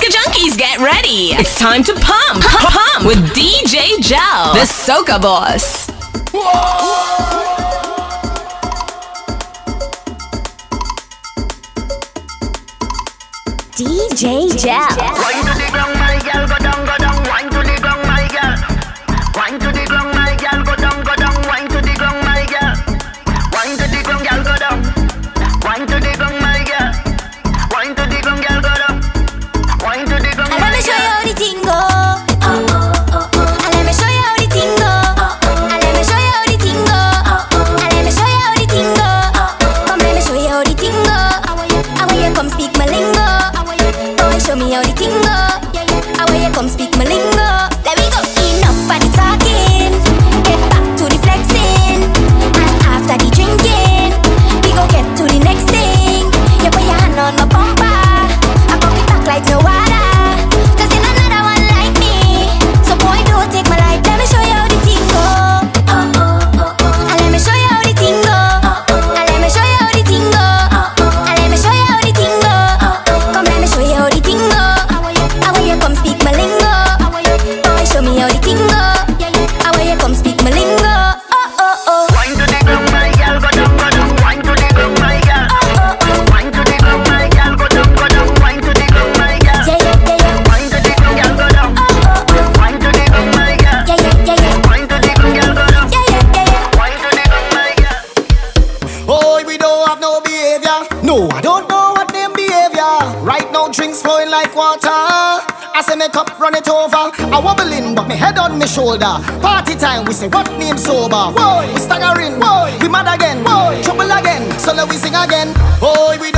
Soca Junkies, get ready. It's time to pump, pump, pump with DJ Jel, the Soca Boss. DJ Jel. shoulder. Party time, we say what name sober. Boy, we staggering. Boy, we mad again. Boy, trouble again. So now we sing again. Boy, we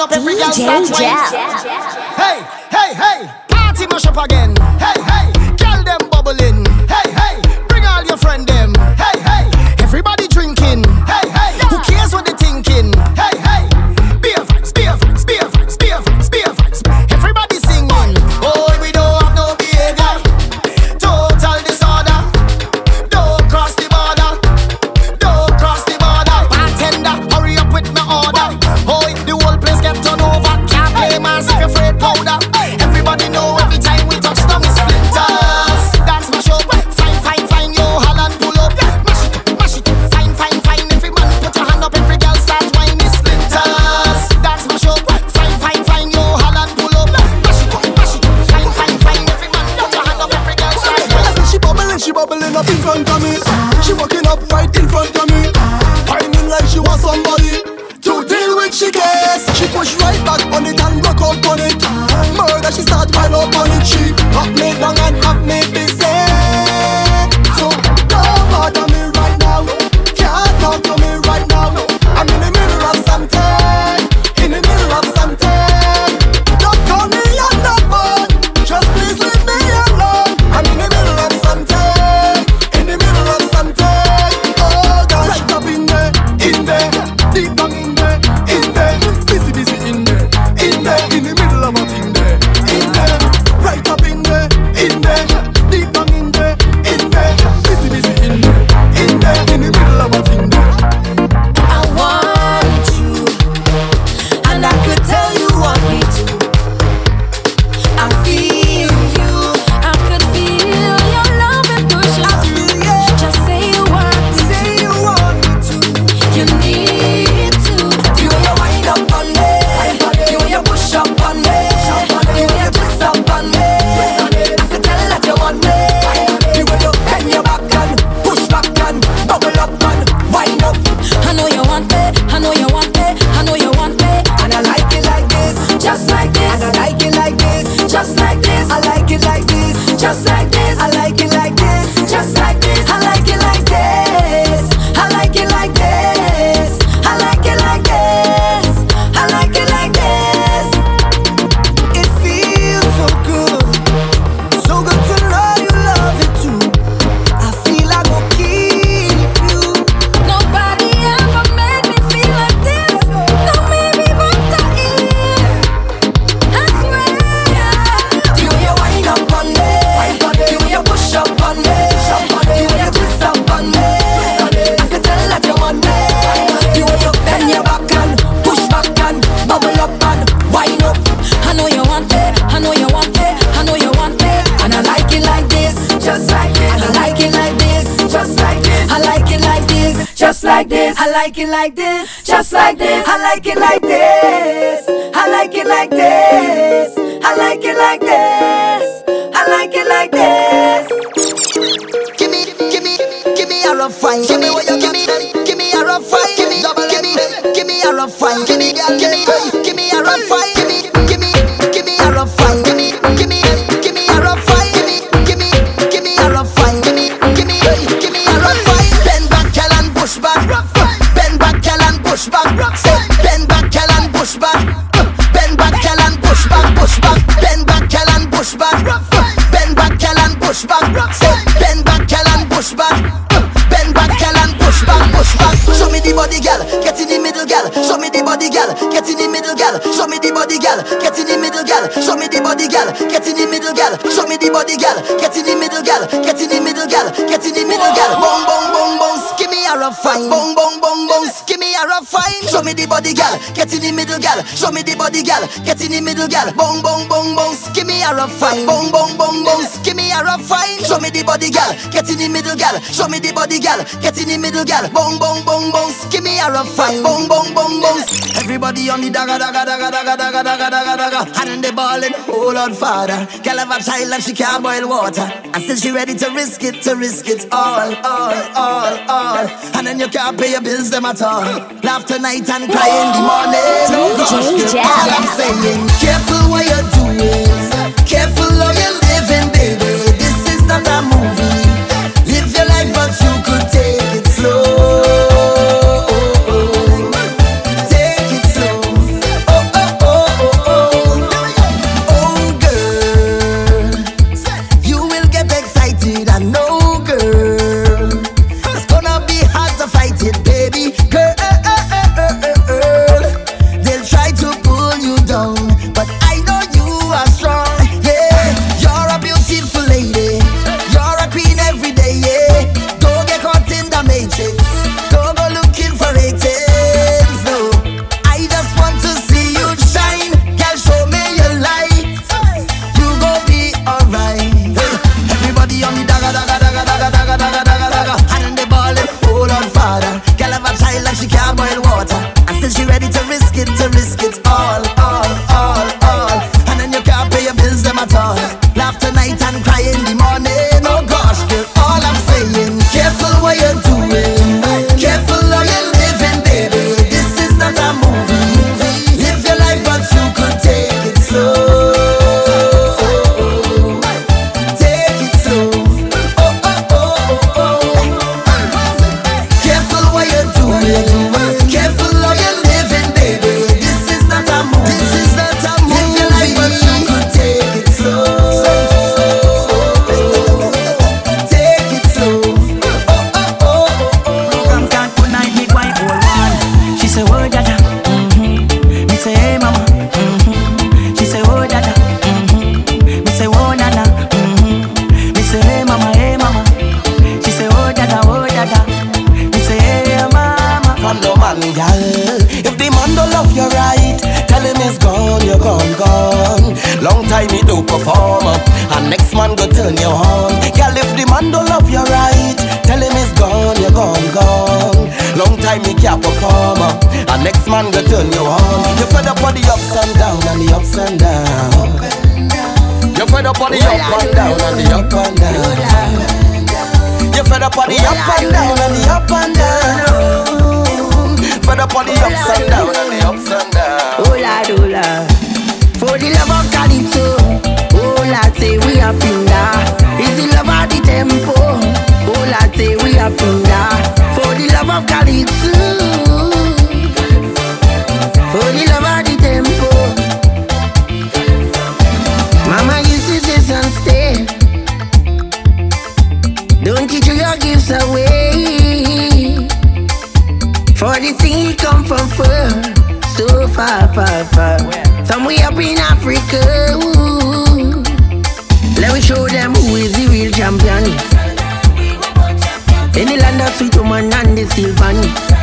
up every girl start. Like this. I like it like this, just like this. I like it like this. I like it like this. I like it like this. I like it like this. Give me, give me, give me a rough fine. Give me what you give me. Give me a rough fine. Give me, give me, give me a rough fine. Give me, give me, give me a rough fine. Me the body, girl. Get in middle, girl. Show me the body, girl. Get in the middle, girl. Bong, bong, bong, bong. Give me a rough fine. Bong, bong, bong, bong. Give me a rough fine. Show me the body, girl. Get in the middle, girl. Show me the body, girl. Get in the middle, girl. Bong, bong, bong, bong. Give me a rough fine. Bong, bong, bong, bong. Everybody on the dagga, dagga, dagga, dagga, dagga, dagga, dagga, dagga. And they ballin', oh Lord Father. Girl have a child and she can't boil water. And still she ready to risk it, to risk it all, all, all, all. And then you can't pay your bills them at all. Laugh tonight and cry in the morning. Oh gosh, girl, all I'm saying, careful what you're doing. Careful how you're living, baby. This is not a movie. Next man go turn you on. You fed up on the ups and down and the ups and down. You fed up on the up and down and the up and down. You fed up on the up and down and the up and down. Fed up on the ups and down and the ups and down. Oh Lord, oh. For the love of Calypso, oh Lord, say we are pinda. Is the love of the tempo, oh Lord, say we are pinda. For the love of Calypso, for the love of the tempo. Mama used to say. Don't your gifts away. For the thing come from far, so far, far, far. Somewhere up in Africa. Let me show them who is the real champion. Any land of sweet woman and the bunny.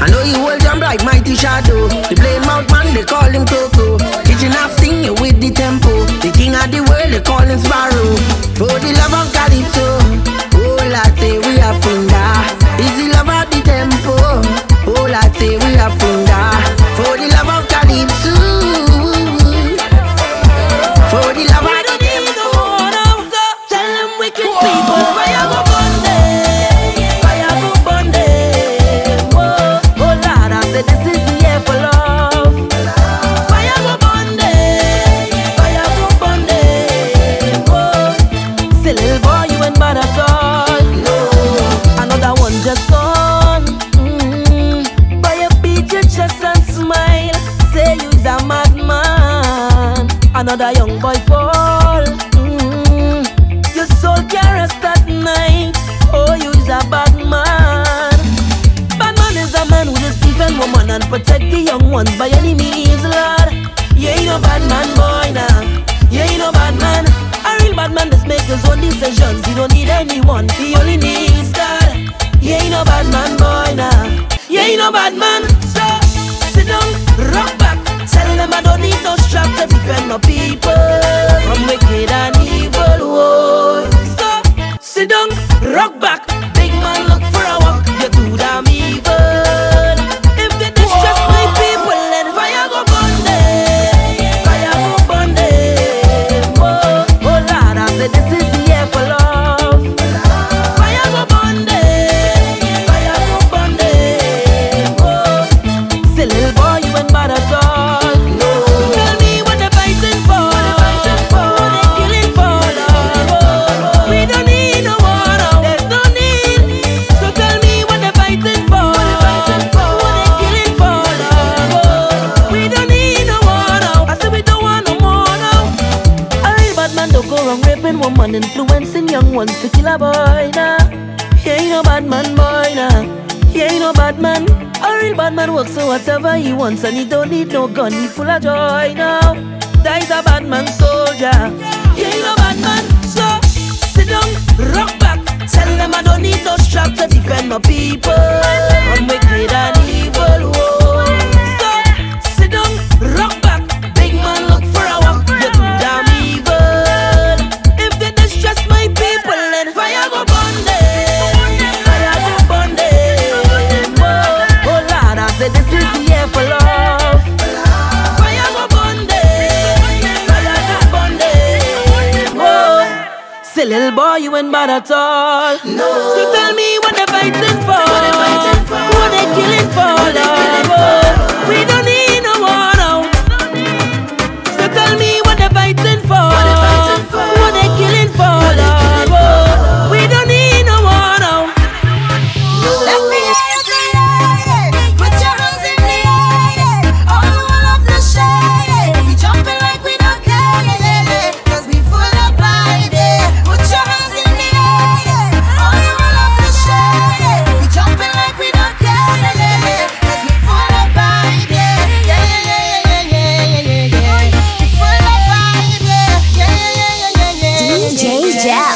I know you hold jump like mighty shadow. The plain mouth man, they call him Coco. Kitchen half you with the tempo. The king of the world, they call him Sparrow. For the love of Calypso, hands. You don't need anyone. He only needs God. You ain't no bad man, boy, nah. You ain't no bad man. So sit down, rock back. Tell them I don't need no strap to defend no peace. want to kill a boy now. He ain't no bad man, boy now. He ain't no bad man. A real bad man works so whatever he wants and he don't need no gun. He full of joy now. That is a bad man soldier. He ain't no bad man. So sit down, rock back. Tell them I don't need no strap to defend my people. I'm wicked and evil. woman bad at all. No. So tell me what they fighting for. What they fighting for? What they killing for? What they killing for? We don't DJ Jazz.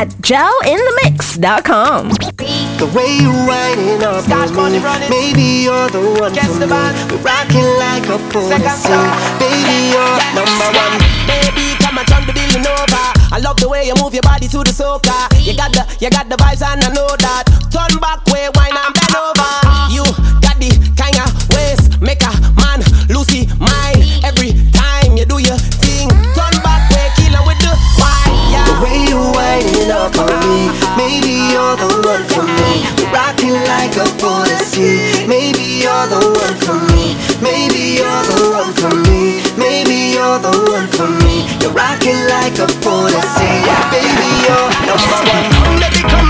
At jelinthemix.com. The way you riding up Scotch on money me, running. maybe you're the one Guess for the me. We're rocking like a Second policy. Baby, you're Yes. number one. Baby, come and turn the building over. I love the way you move your body to the soca. You got the, you got the vibes and I know that. Turn back way, wine and bend over. Up on me, maybe you're the one for me. Rocking like a policy. Maybe you're the one for me. Maybe you're the one for me. Maybe you're the one for me. You're rocking like a policy. Yeah, baby, you're number one.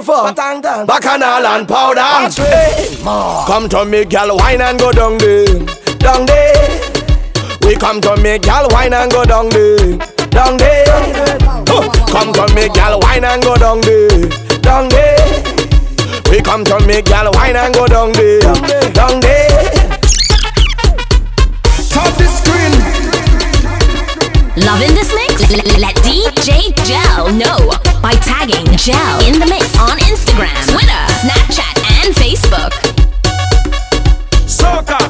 We come here for bacchanal and powder. Come to me, girl, wine and go down there, down there. We come to me, girl, wine and go down there, down there. Come to me, girl, wine and go down there, down there. We come to me, girl, wine and go down there, down there. Top the screen. Loving this mix? Let DJ Jel know by tagging Jel in the mix on Instagram, Twitter, Snapchat, and Facebook. Soca.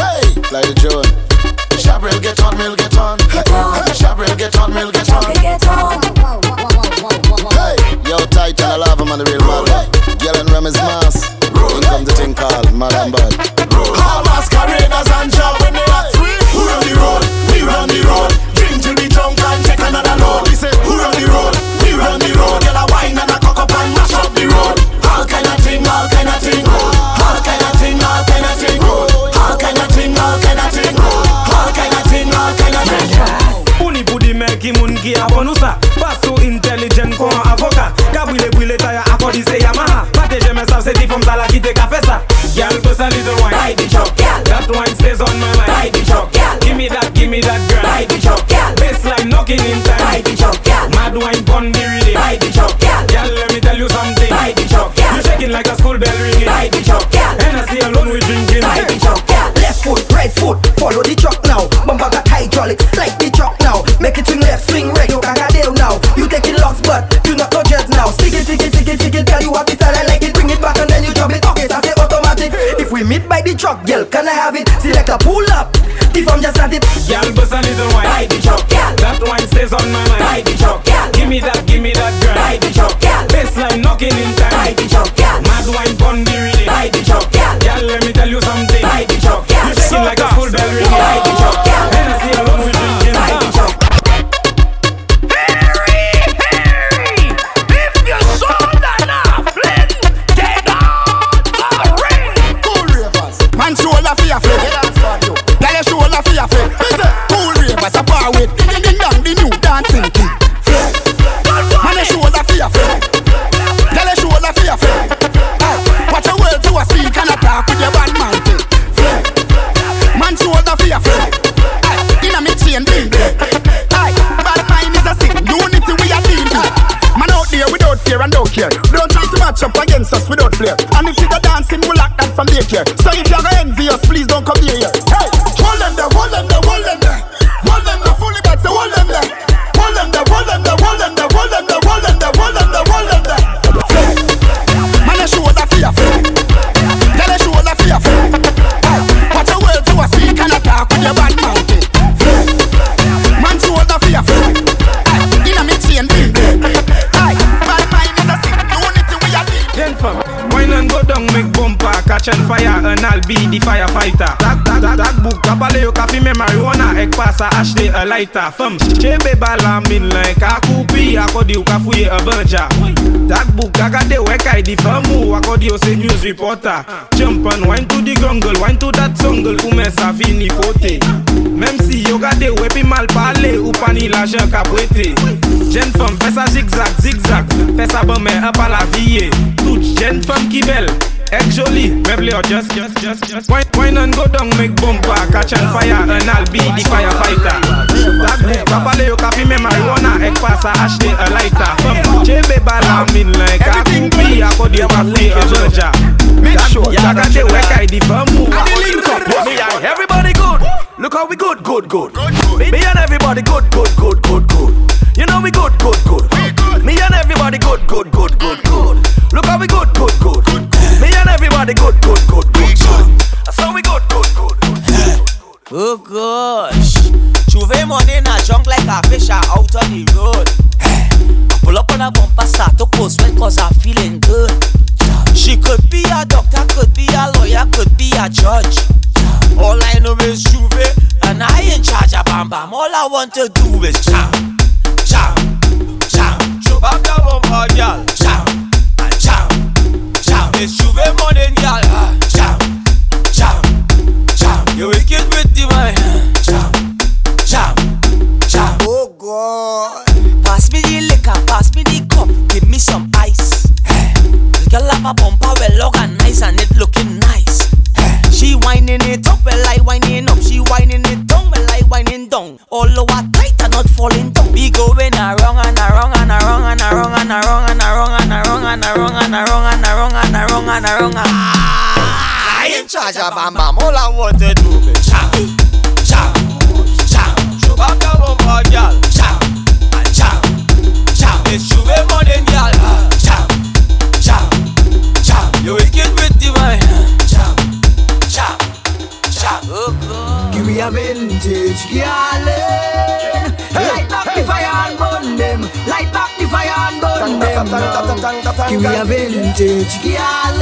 Hey, play the tune. Shabril get on, mill get on. Shabril get on, mill get on. Hey, yo, tight and I love him on the real man. Girl and Remy's mass. Ki abonusa Pasu intelligent kon avoka Ka bwile bwile taya akodi se Yamaha Pate jeme sav se di fom sa la kite ka fesa Girl bust a little wine. Ride the truck, girl. That wine stays on my mind. Ride the truck, girl. Give me that, give me that girl. Ride the truck, girl. Baseline knocking in time. Ride the truck, girl. Mad wine pon the rhythm Ride the truck, girl. Girl let me tell you something. Ride the truck, girl. You shaking like a school bell ringing. Ride the And I see alone we drinking. Ride the truck, girl. Left foot, right foot, follow the truck now. Bumper got hydraulics, like the truck now. Make it swing left, swing right, you can't deal now. You taking locks, but you not no jet now. Stick it, stick it, stick it, stick it, girl, you have the style, I like it. Bring it back and then you drop it. Okay, so I say automatic. If we meet by the truck, girl, can I have it? Select a pull up. If I'm just at it, Girl, bust a little wine. Ride the truck, girl. That wine stays on my mind. Ride the truck, girl. Give me that, give me that, girl. Ride the truck, girl. Baseline knocking in time. Ride the truck, girl. Mad wine pon the rhythm. Ride the truck, girl. fighter. Dak, dak, dak, dak bouk Kabale yo ka fime marijuana Ek pasa ashte a lighter. Fem, chebe bala min lan Ek akupi akodi yo ka fuye a banja. Dak bouk kagade yo ek ay di famu Akodi yo se news reporter. Champan, wine to di grongle Wine to dat songle Koumen sa fini fote. Mem si yo gade yo epi mal pale Ou pani la jen ka bwete Jen fem, fesa zigzag, zigzag Fesa bame e pa la viye Tout jen fem ki bel Actually, me play or just, just, just, just. Wine, wine and go down, make bumper, catch and fire, and I'll be the firefighter. Black day, properly you copy me marijuana, egg pasa, ashley a lighter. From Chebe Bala, mean like a kupi, I could ever feel a Georgia. Make sure, yeah, I got the work I did for move. I link up, me and everybody good. Look how we good, good, good. Me and everybody good, good, good, good, good. You know we good, good, good. Me and everybody good, good, good, good, good. Look how we good, good, good. Me and everybody good, good, good, good, good. So we good, good, good, good. Oh gosh, J'ouvert money in a junk like a fish out on the road. I Pull up on a bumper, to do I in charge of Bam Bam. All I want to do is jam, jam, jam. Show back the bumper, girl. Jam, and jam, jam. It's J'ouvert morning, girl. Jam, jam, jam. You wicked with the man. Jam, jam, jam. Oh God. Give me a vintage girl. Light back the fire and burn them. Light back the fire and burn them. Give me a vintage girl.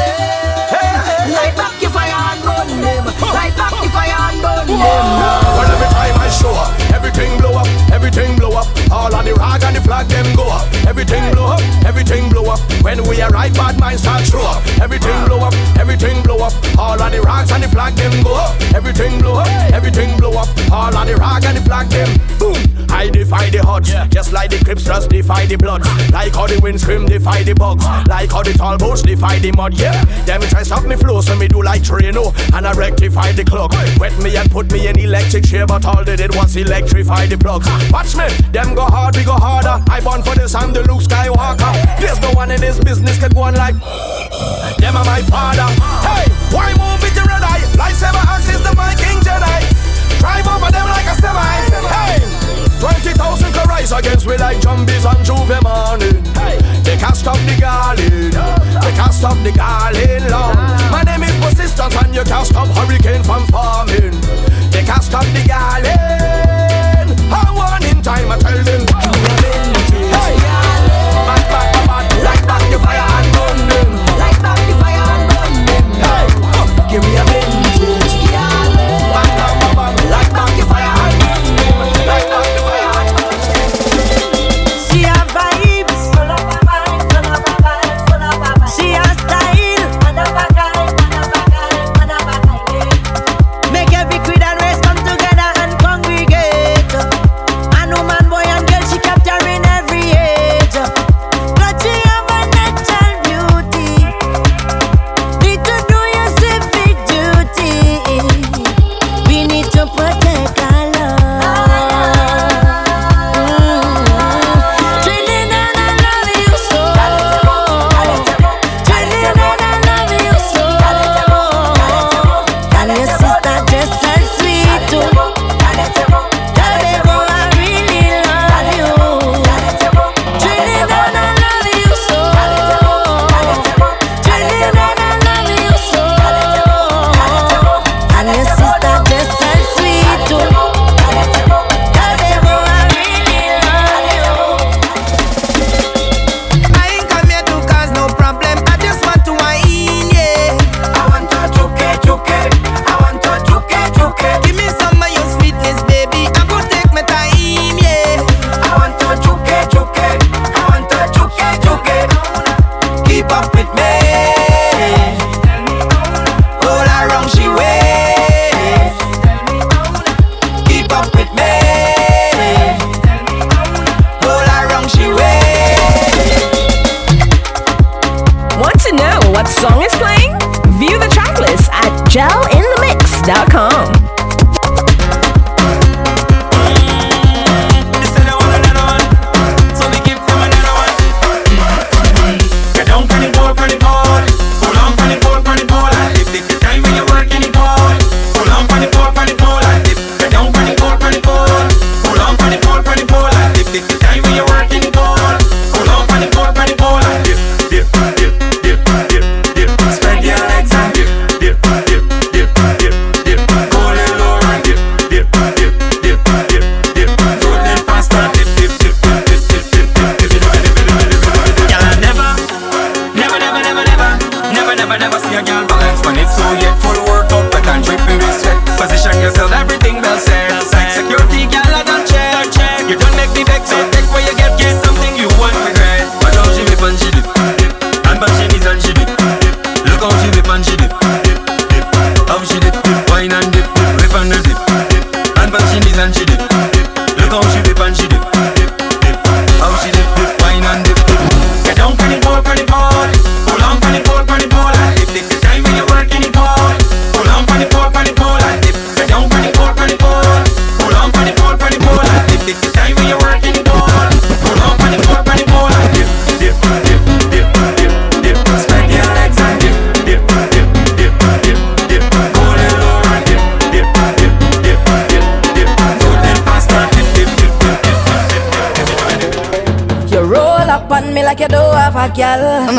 Light back the fire and burn them. Light back the fire and burn them now. Well, every time I show up, everything blow up, everything blow up. All of the rag and the flag them go up. Everything blow up, everything blow up. When we arrive, bad minds start show up. Everything blow up, everything blow up. All of the rags and the flag them go up. Everything blow up, everything blow up. All of the rag and the flag them boom. I defy the odds, yeah. just like the Crips just defy the blood. Like how the wind scream defy the bugs, like how the tall boats defy the mud. Yeah, them try stop me flow, so me do like Trino and I rectified the clock. Wet me and put me in electric chair, but all they did was electrify the plug. Watch me, them go hard, we go harder. I born for this, I'm the Luke Skywalker. There's no one in this business can go on like them are my father. Hey, why move with the red eye? Lightsaber axe is the my King Jedi. Drive over them like a semi. Hey, 20,000 can rise against we like zombies on J'ouvert morning. Hey, they can't stop the garland. They can't stop the garland just come hurricane from far.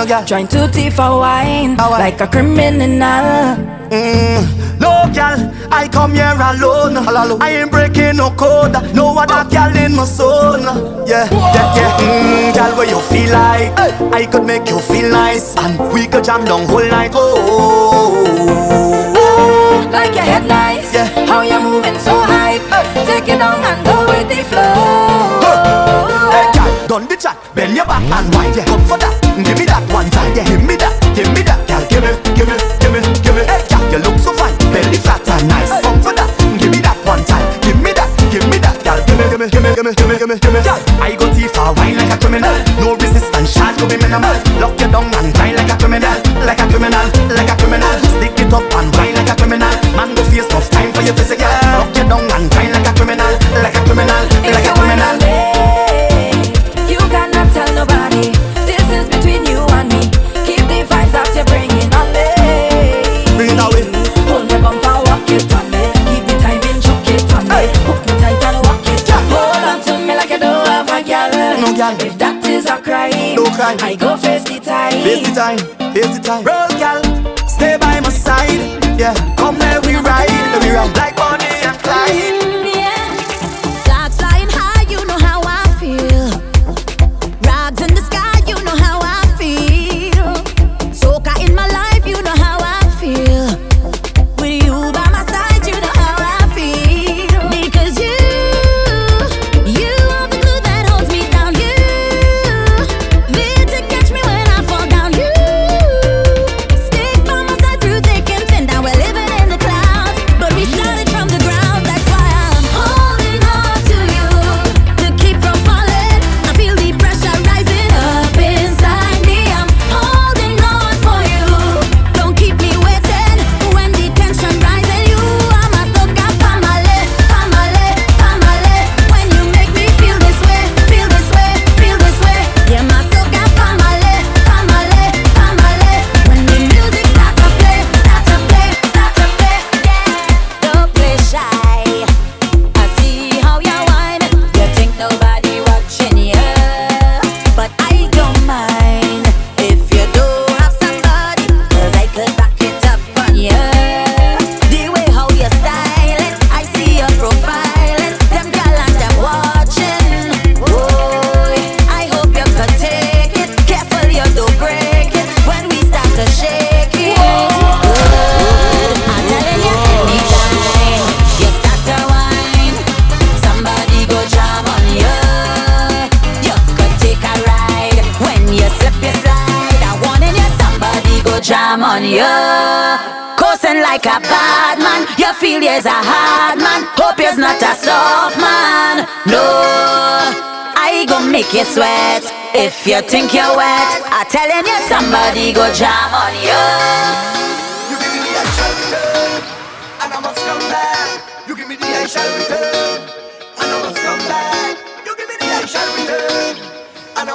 girl. Trying to tea for wine, oh, like a criminal. Mm, no girl, I come here alone. Hello. I ain't breaking no code. No other oh. girl in my zone. Yeah, yeah, yeah. Mm, girl, where you feel like? Hey. I could make you feel nice, and we could jam down whole night. Oh. oh. oh, oh, oh. Like your head nice, yeah. how you moving so hype. Hey. Take it down and go with the flow. Hey, girl, done the chat, bend your back and wind. Yeah, come for that. Give me that one time, yeah, give me that, give me that, girl, give me, give me, give me, give me. Hey, you look so fine, belly fat and nice. Come for that, give me that one time, give me that, give me that, girl, give me, give me, give me, give me, give me, give me, give I go too far, wine like a criminal. No resistance, shot to be minimal. Lock you down and die like a criminal, like a criminal, like a criminal. Stick it up and wine like a criminal. Man, go face off, time for your physical. Lock your down and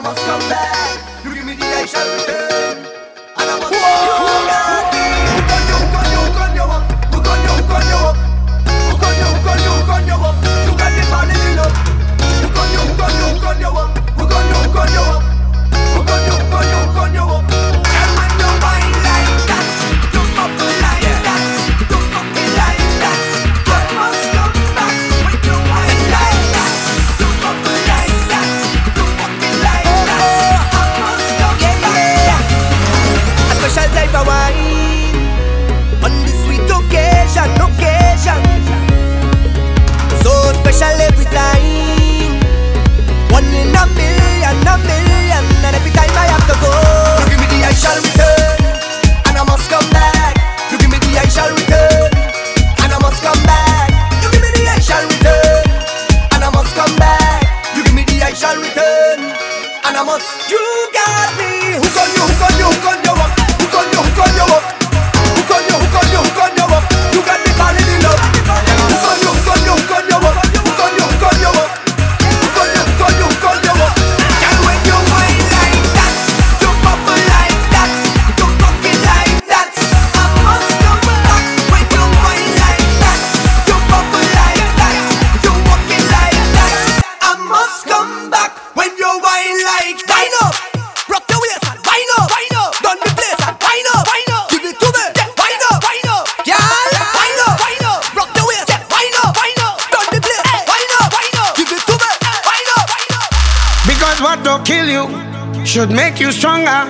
Must come back. make you stronger.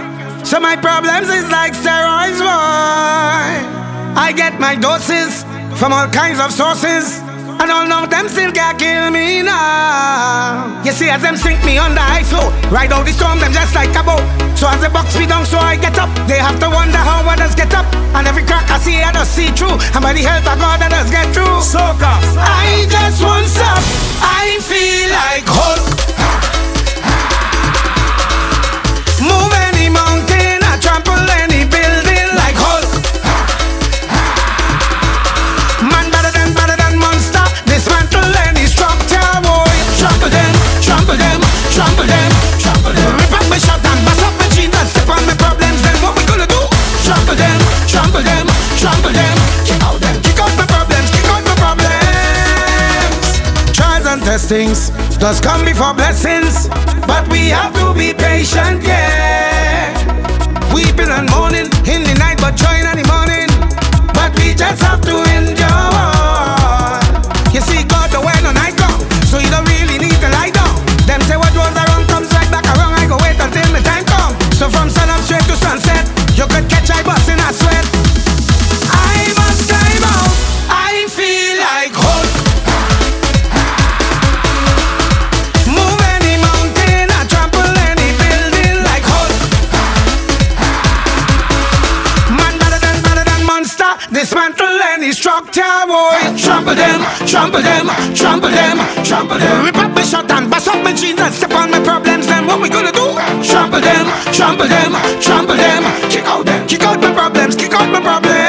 So my problems is like steroids, boy. I get my doses from all kinds of sources, and all of them still can kill me now. You see, as them sink me under, ice flow. Ride out the storm, them just like a boat. So as they box me down, so I get up. They have to wonder how others get up. And every crack I see, I just see through. And by the help of God, I just get through. So, I just want some. I feel like hope. things does come before blessings, but we have to be patient, yeah. Weeping and mourning in the night, but joy in the morning. But we just have to enjoy. trample them, trample them, trample them, trample them. Rip up my shirt and bust up my jeans and step on my problems. Then what we gonna do? Trample them, trample them, trample them. Kick out them, kick out my problems, kick out my problems.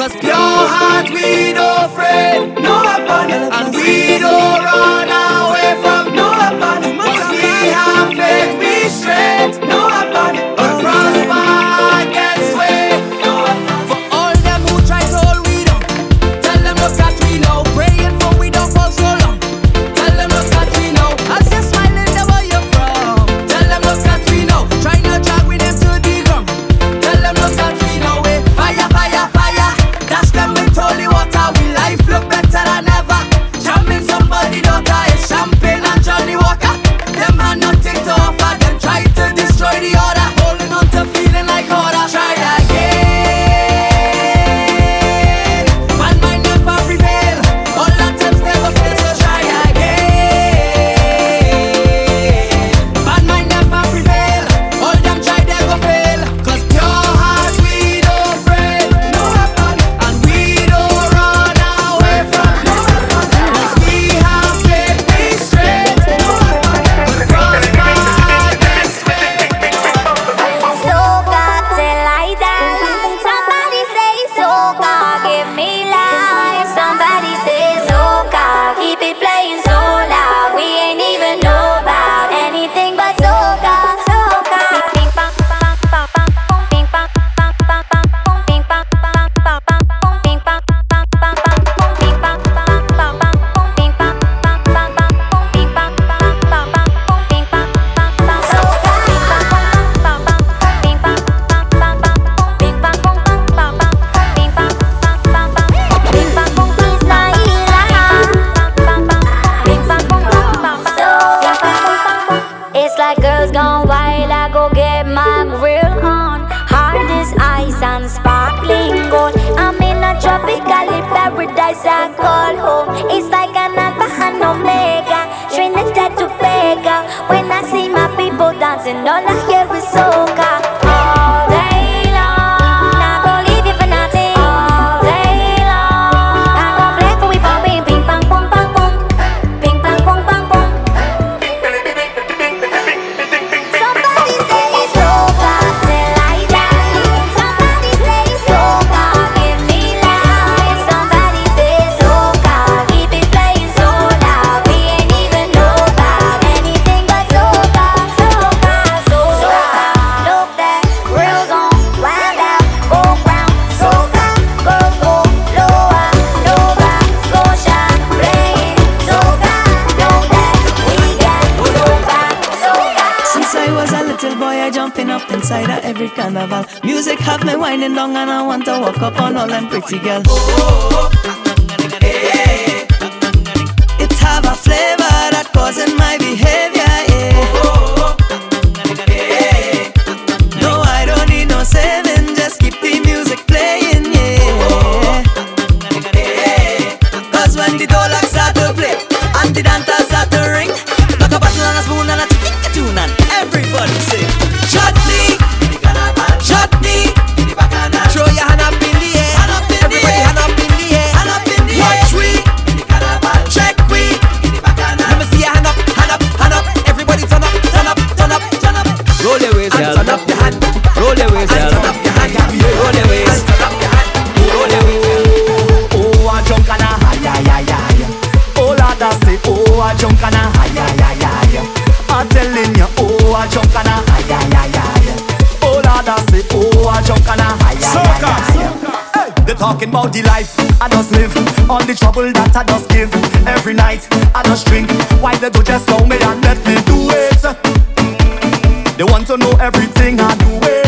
Cause pure heart we don't fret, no abandon, and we don't run. every carnival. Music have me winding down and I want to walk up on all them pretty girls. Oh, oh, oh. Hey. It's have a flavor that causing my behavior. Talking about the life I just live, all the trouble that I just give. Every night I just drink. Why they do just know me and let me do it? They want to know everything I'm doing. All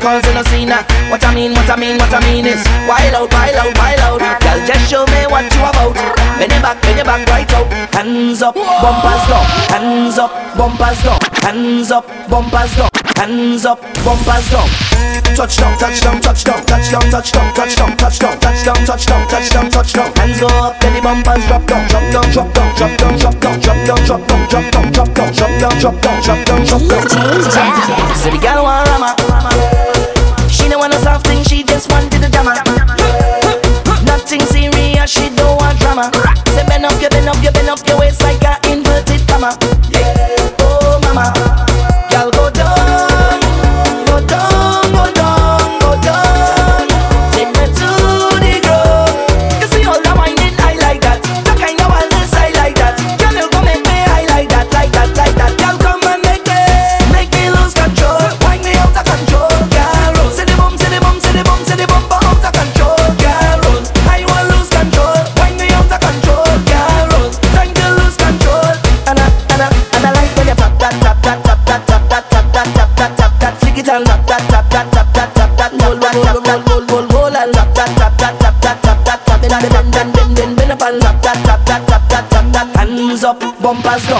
And not causing a scene What I mean, what I mean, what I mean is Wild out, wild out, wild out Girl, just show me what you about Bend your back, bend your back right out Hands up, bumpers down Hands up, bumpers down Hands up, bumpers down Hands up, bumpers down Touchdown, touchdown, touchdown, touchdown, touchdown, touchdown, touchdown, touchdown, touchdown, touchdown, touchdown. Hands go up, then the bumpers drop down, drop down, drop down, drop down, drop down, drop down, drop down, drop down, drop down, drop down, drop down, drop down, drop down. So the girl want rama. Don't want no soft thing, she just wanted the drama. Nothing serious, she don't want drama. Say bend up, you bend up, you bend up your waist like a inverted comma. passe dans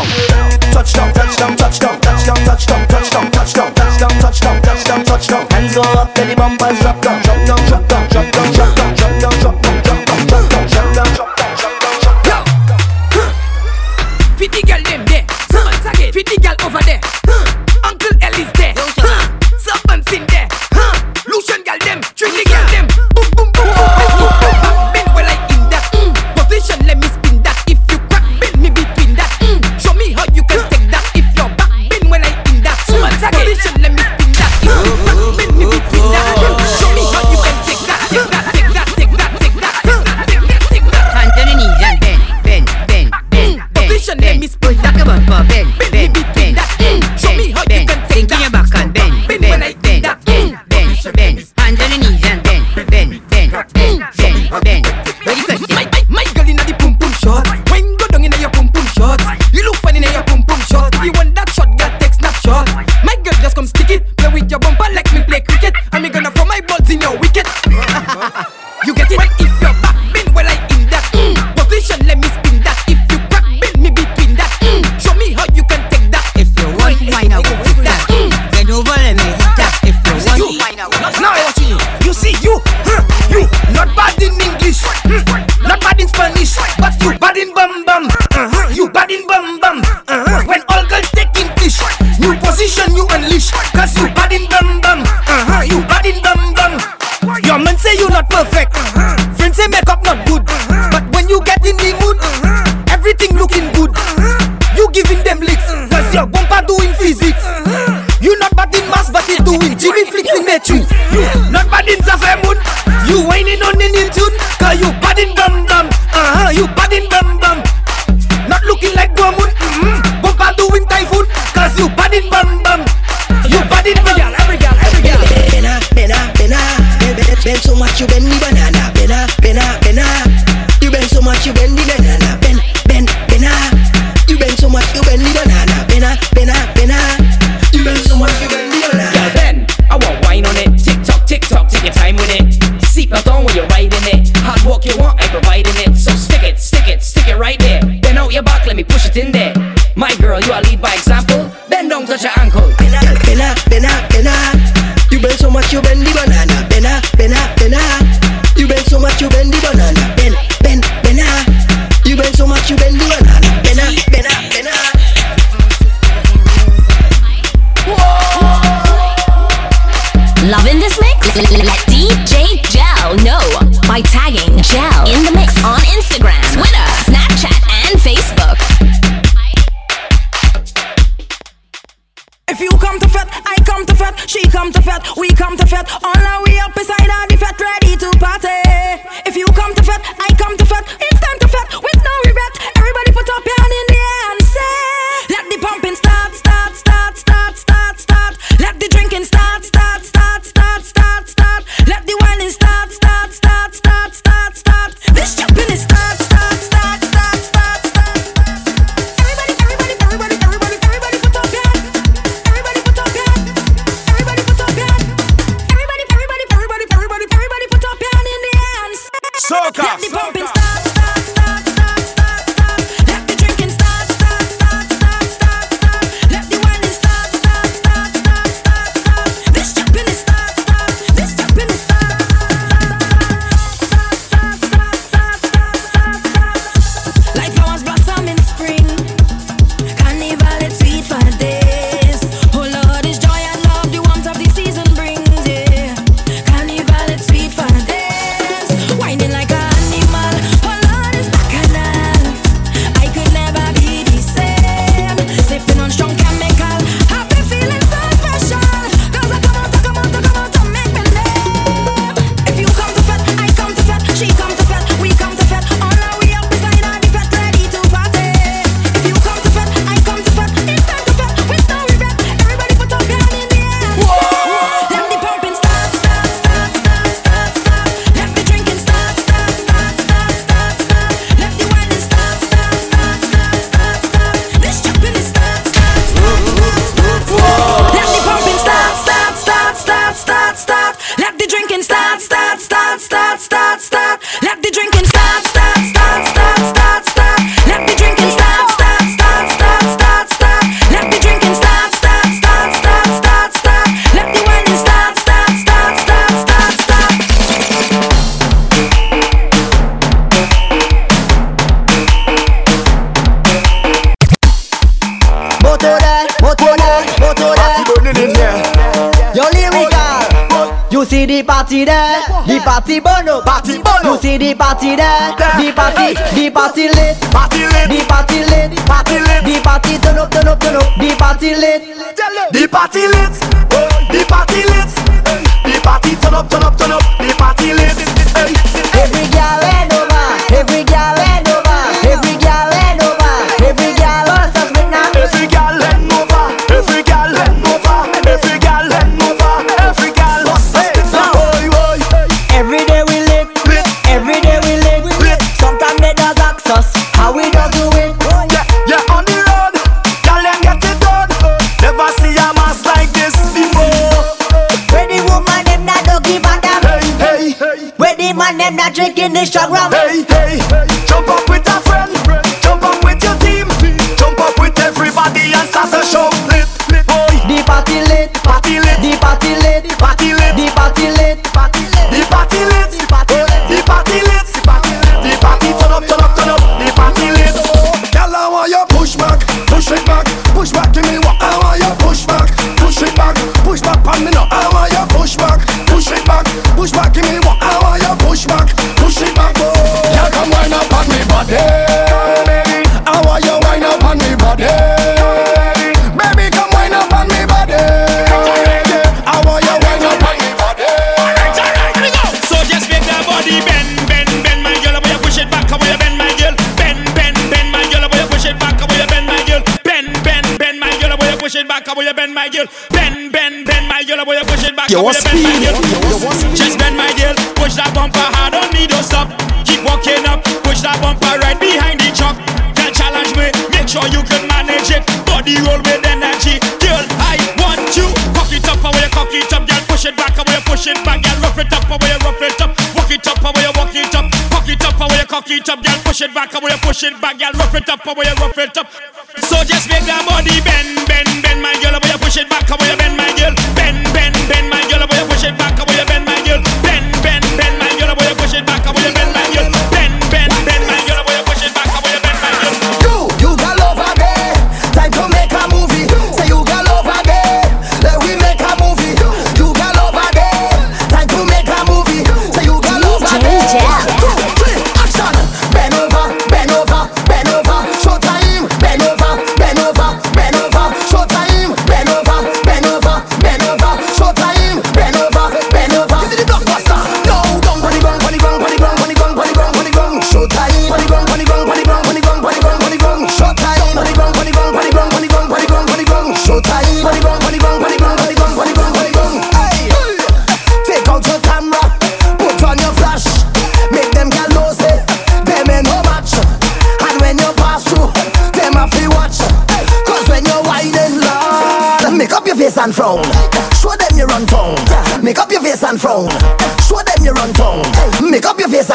back, away, push it back, girl. Rough it up, away, rough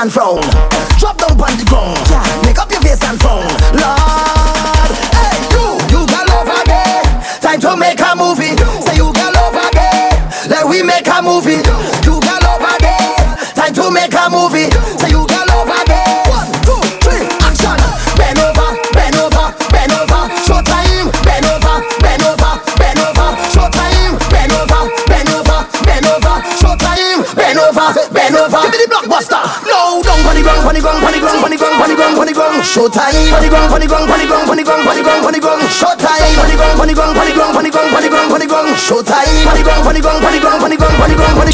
and frown. The ground, on the ground, on the ground, on the ground, on the ground, on the ground. Show time. On the ground, on the ground, on the ground, on the ground, on the ground, on the ground. Show time. On the ground, on the ground, on the ground, on the ground, on the ground, on the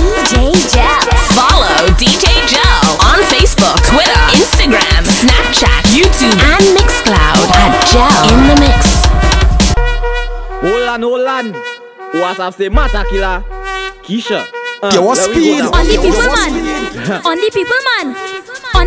DJ Jel. Follow DJ Jel on Facebook, Twitter, Instagram, Snapchat, YouTube, and Mixcloud at Jel in the Mix. Hold on, hold on. What's up, say Mata Killer? Keisha. Uh, Yo, what speed? go now. On the people man. speed? On the people man.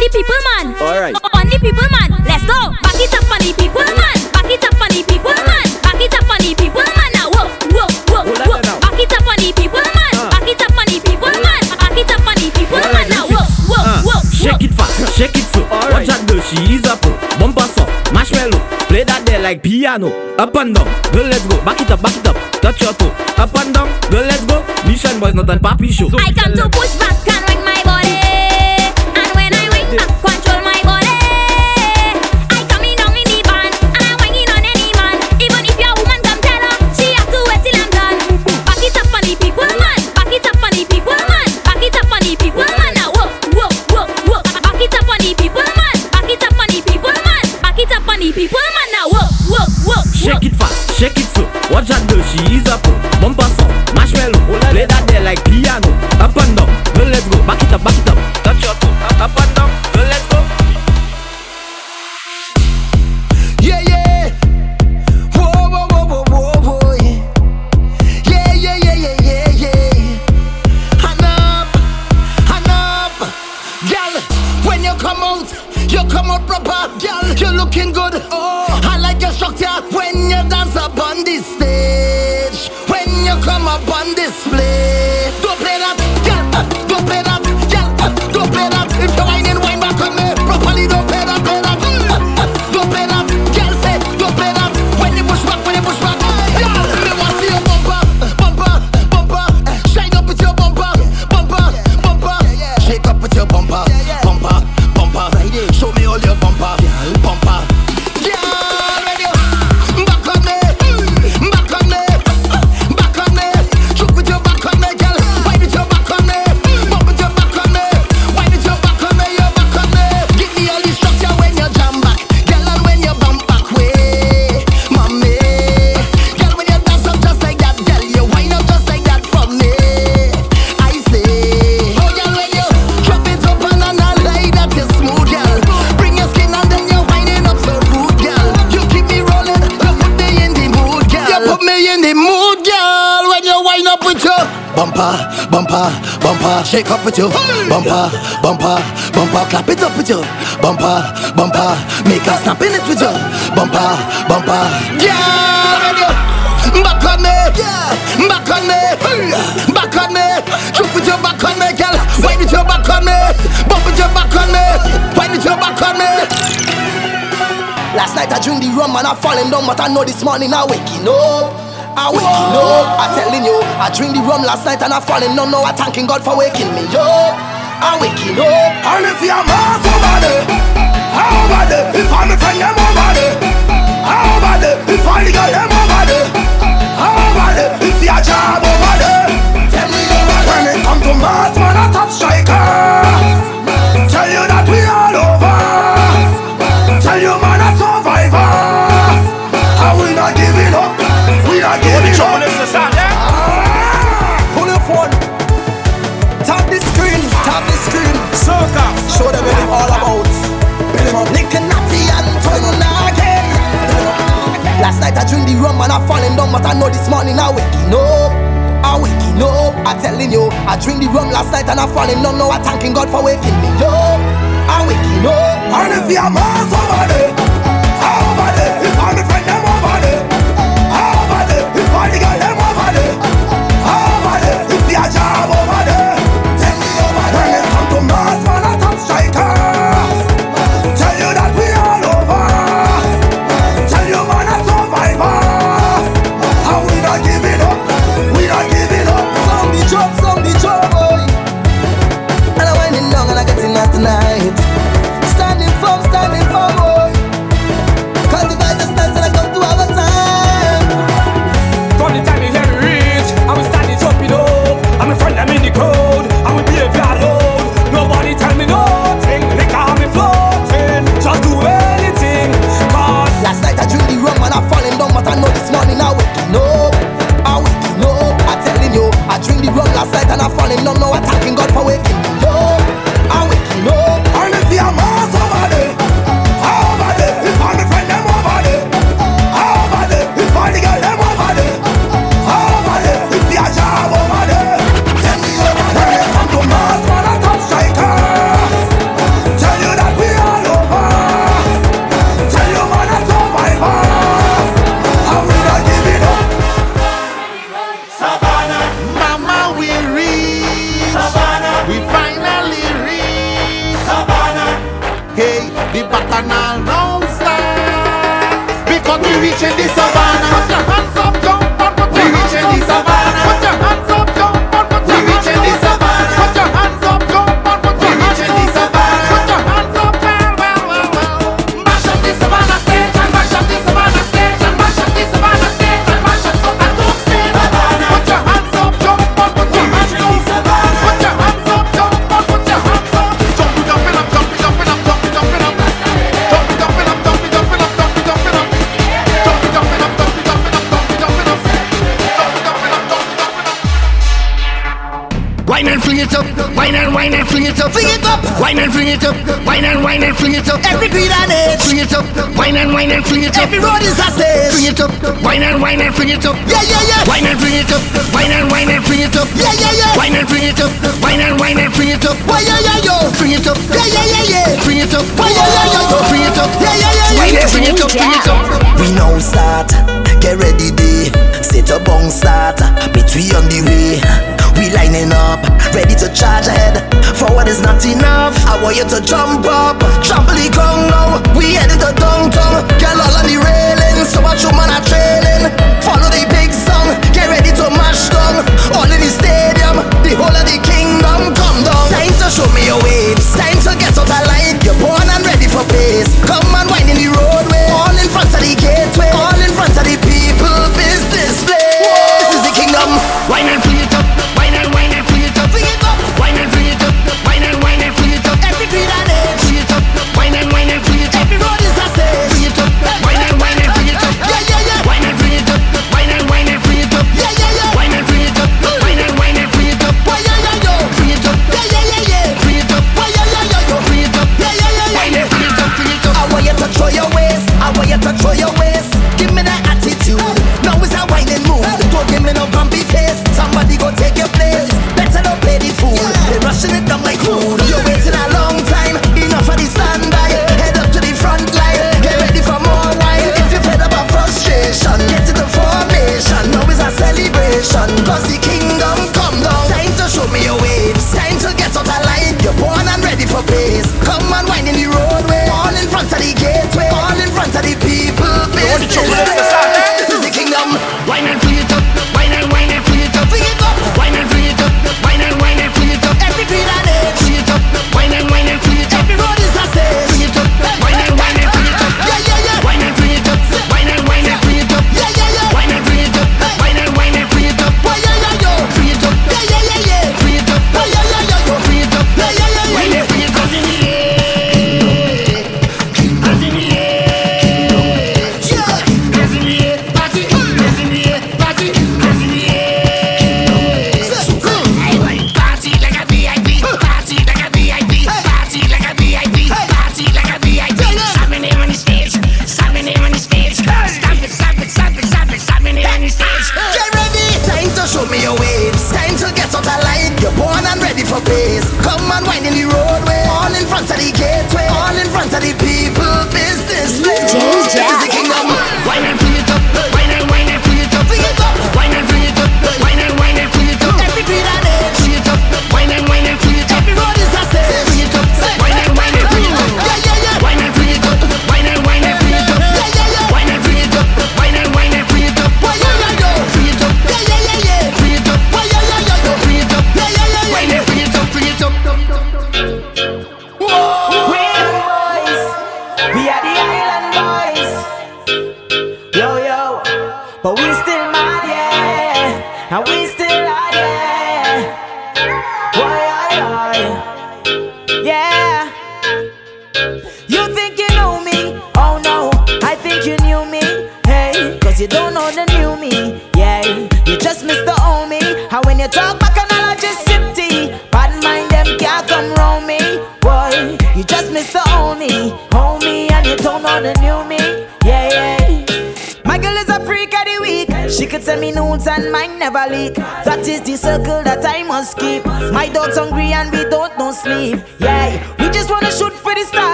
The people man. Alright. On the people man. Let's go. Back it up on the people man. Back it up on the people man. Back it up on the people man. Now whoa, whoa, whoa, whoa. Back it up on the people man. Back it up on the people man. Back it up on the people man. Now whoa, whoa, Uh, whoa. shake it fast, shake it slow. Watch that girl, she is a pro. Bumper soft, marshmallow. Play that there like piano. Up and down, girl, let's go. Back it up, back it up. Touch your toe. Up and down, girl, let's go. Mission boys, not a papi show. I come to push back and wing my with your bumper, bumper, bumper, clap it up with your bumper, bumper, make us snap in it with your bumper, bumper, you back on me, back on me, back on me, jump with your back on me, girl. Wind with your back on me, bump with your back on me, wind with your back on me. Last night I drink the rum and I falling down, but I know this morning I waking up. I waking up, I'm telling you. I drink the rum last night and I'm falling down. Now I'm thanking God for waking me up. I'm waking up. And if you're mass but I know this morning I waking up. I waking up. I telling you, I drink the rum last night and I falling down. Now I thanking God for waking me up. I waking up. And if you're mass over it up, wine and wine and fling it up. Every beat and it, fling it up, wine and wine and fling it up. Every road is a stage, fling it up, wine and wine and fling it up. Yeah yeah yeah, wine and fling it up, wine and wine and fling it up. Yeah yeah yeah, wine and fling it up, wine and wine and fling it up. Why yeah yeah yo, fling it up, yeah yeah yeah yeah, fling it up. Why yeah yeah yo, fling it up, yeah yeah yeah yeah. Wine and fling it up, fling it up. We now start, get ready day, set a bong start, bet we on the way lining up, ready to charge ahead. For what is not enough, I want you to jump up, trample the ground now. We headed to downtown, girl all on the railing, so much man are trailing. Follow the big song, get ready to mash down. All in the stadium, the whole of the kingdom come down. Time to show me your waves, time to get out of line. You're born and ready for pace. Come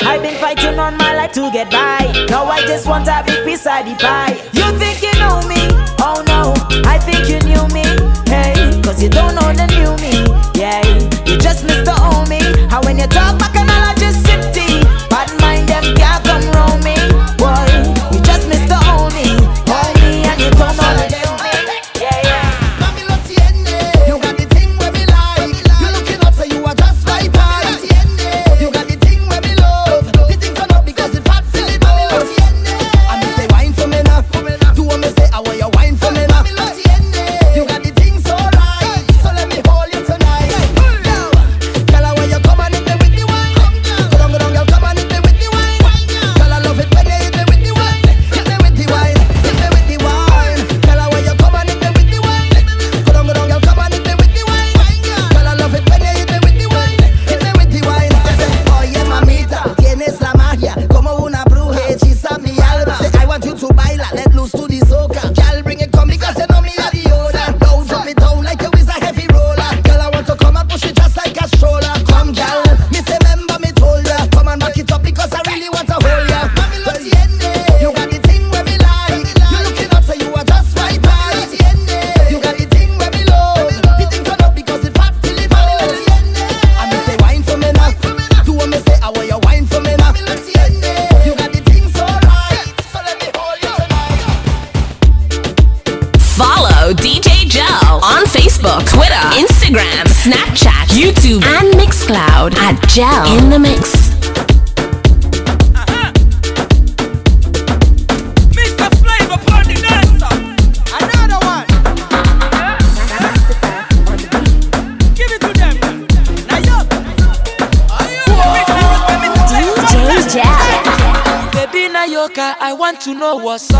I've been fighting all my life to get by. Now I just want a big piece of the pie. You think you know me? Oh no, I think you knew me. Hey, cause you don't know the new me. Yeah, you just missed the old me. How when you talk back and all to know what's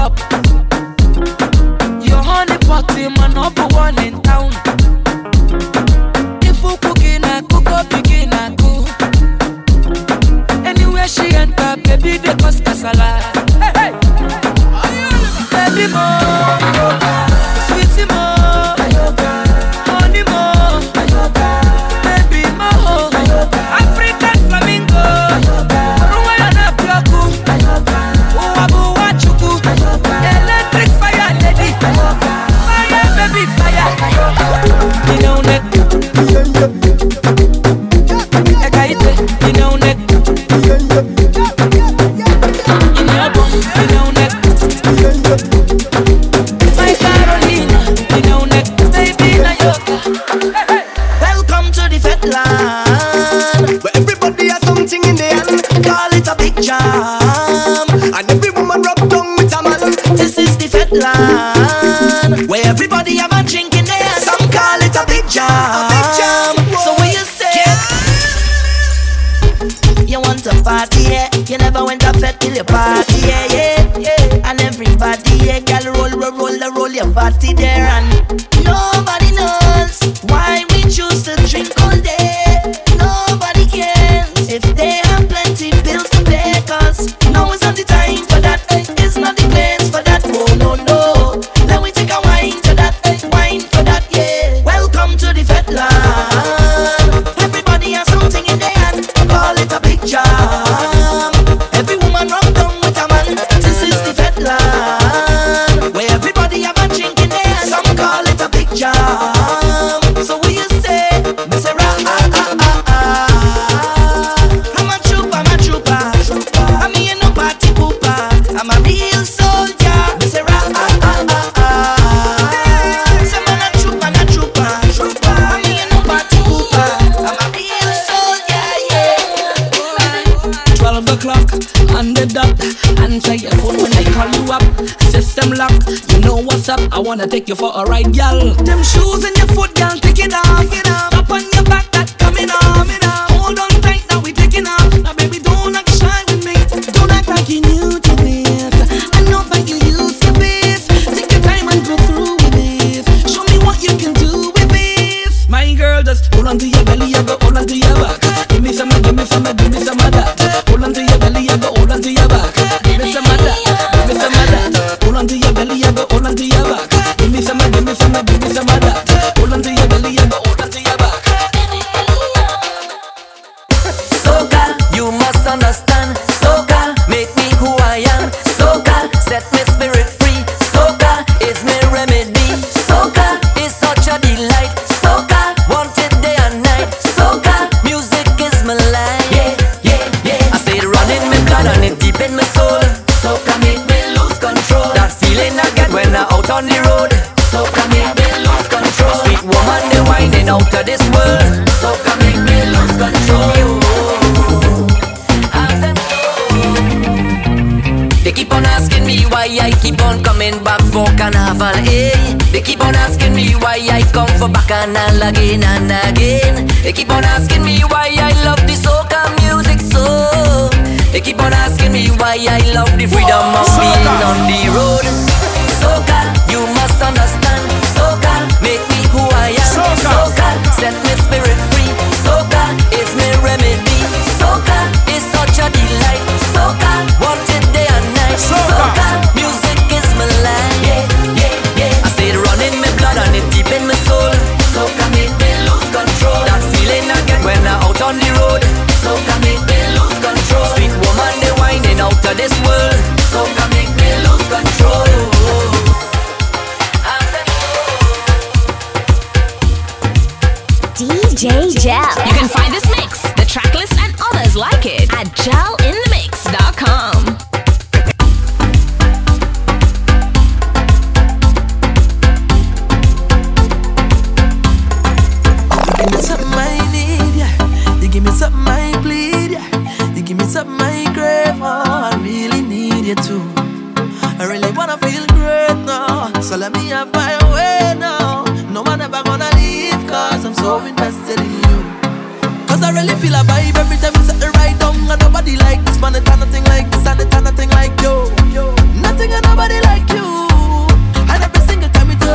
I take you for a ride, gal.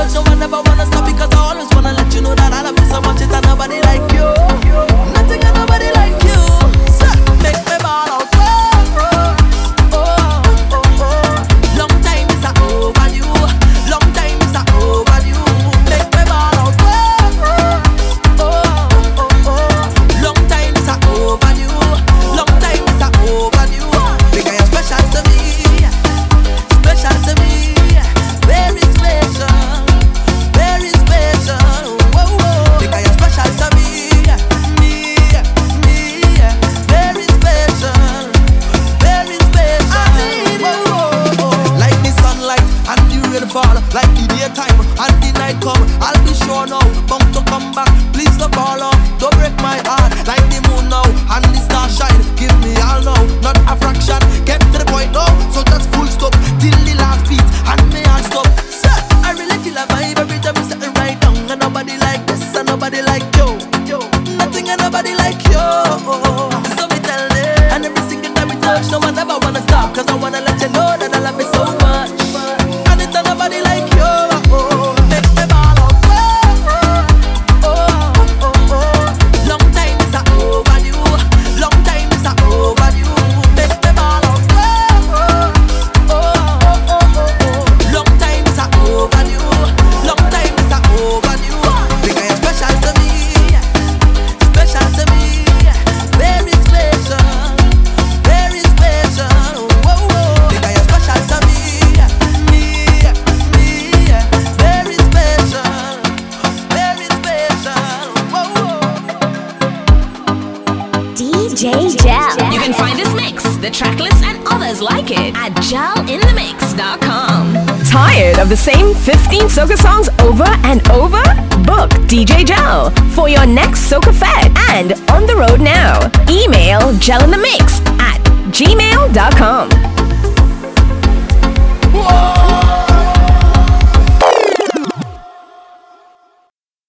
So I never wanna stop because I always wanna let you know that I love you so much. It's nobody like